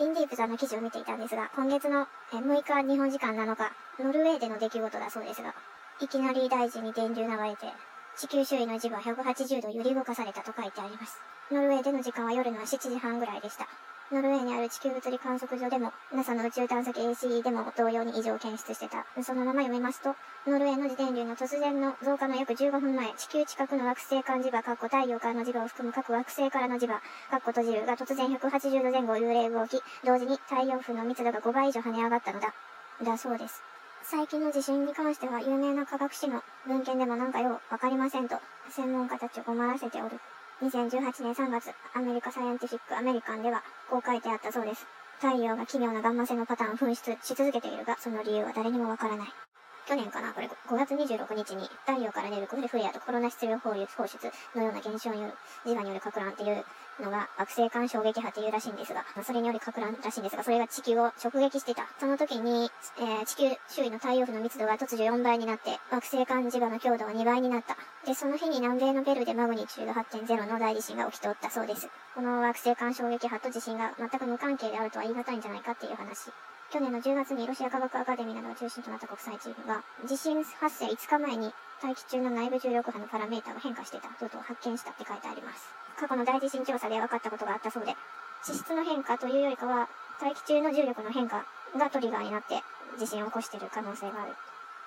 インディープさんの記事を見ていたんですが、今月の6日日本時間7日、ノルウェーでの出来事だそうですが、いきなり大地に電流流れて、地球周囲の一部は180度揺り動かされたと書いてあります。ノルウェーでの時間は夜の7時半ぐらいでした。ノルウェーにある地球物理観測所でも、NASA の宇宙探査機 ACE でも同様に異常を検出してた。そのまま読みますと、ノルウェーの自電流の突然の増加の約15分前、地球近くの惑星間磁場、かっこ太陽からの磁場を含む各惑星からの磁場、かっこ閉じるが突然180度前後幽霊動き、同時に太陽風の密度が5倍以上跳ね上がったのだ。だそうです。最近の地震に関しては有名な科学誌の文献でもなんかようわかりませんと、専門家たちを困らせておる。2018年3月、アメリカサイエンティフィックアメリカンでは、こう書いてあったそうです。太陽が奇妙なガンマ線のパターンを紛失し続けているが、その理由は誰にもわからない。去年かなこれ5月26日に太陽から出るフレフレアとコロナ質量放出のような現象による磁場による拡乱っていうのが惑星間衝撃波っていうらしいんですが、それにより拡乱らしいんですが、それが地球を直撃してた。その時に、えー、地球周囲の太陽風の密度が突如4倍になって、惑星間磁場の強度は2倍になった。で、その日に南米のベルでマグニチュード8.0の大地震が起きておったそうです。この惑星間衝撃波と地震が全く無関係であるとは言い難いんじゃないかっていう話。去年の10月にロシア科学アカデミーなどが中心となった国際チームが、地震発生5日前に大気中の内部重力波のパラメータが変化していたことを発見したって書いてあります。過去の大地震調査で分かったことがあったそうで、地質の変化というよりかは、大気中の重力の変化がトリガーになって地震を起こしている可能性がある。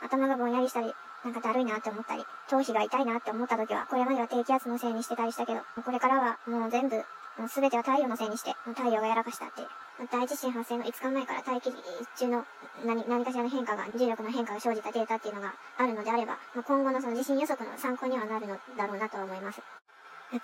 頭がぼんやりしたり、なんかだるいなって思ったり、頭皮が痛いなって思った時は、これまでは低気圧のせいにしてたりしたけど、これからはもう全部、すべては太陽のせいにして、太陽がやらかしたって大地震発生の5日前から大気中の何何かしらの変化が、重力の変化が生じたデータっていうのがあるのであれば、まあ、今後のその地震予測の参考にはなるのだろうなと思います。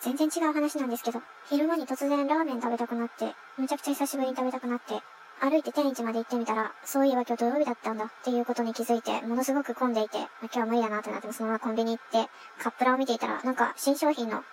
全然違う話なんですけど、昼間に突然ラーメン食べたくなって、むちゃくちゃ久しぶりに食べたくなって、歩いて天一まで行ってみたら、そういえば今日土曜日だったんだっていうことに気づいて、ものすごく混んでいて、今日は無理だなってなって、そのままコンビニ行って、カップラを見ていたら、なんか新商品の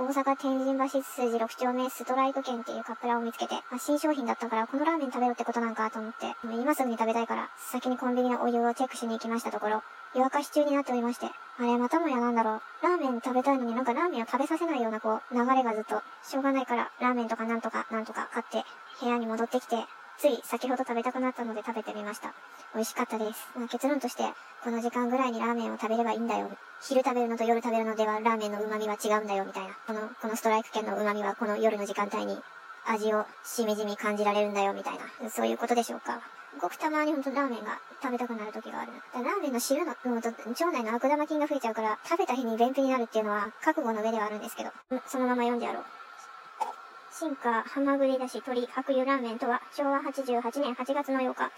大阪天神橋筋6丁目ストライク券っていうカップラを見つけて、あ、新商品だったからこのラーメン食べろってことなんかと思って、今すぐに食べたいから、先にコンビニのお湯をチェックしに行きましたところ、夜明かし中になっておりまして、あれ、またもやなんだろう。ラーメン食べたいのになんかラーメンを食べさせないようなこう、流れがずっと、しょうがないから、ラーメンとかなんとかなんとか買って、部屋に戻ってきて、つい先ほど食べたくなったので食べてみました。美味しかったです。まあ、結論として、この時間ぐらいにラーメンを食べればいいんだよ。昼食べるのと夜食べるのではラーメンの旨味は違うんだよ、みたいな。この、このストライク券の旨味はこの夜の時間帯に味をしみじみ感じられるんだよ、みたいな。そういうことでしょうか。ごくたまにほんとラーメンが食べたくなる時がある。だラーメンの汁の飲むと腸内の悪玉菌が増えちゃうから、食べた日に便秘になるっていうのは覚悟の上ではあるんですけど、そのまま読んでやろう。進化、ハマグリだし、鶏、白油ラーメンとは、昭和88年8月の8日。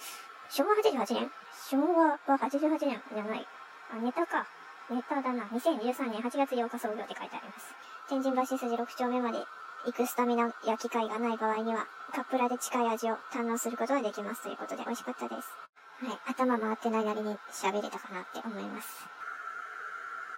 昭和88年？昭和は88年じゃない。あ、ネタか。ネタだな。2013年8月8日創業って書いてあります。天神橋筋6丁目まで行くスタミナや機会がない場合には、カップラで近い味を堪能することができますということで美味しかったです。はい。頭回ってないなりに喋れたかなって思います。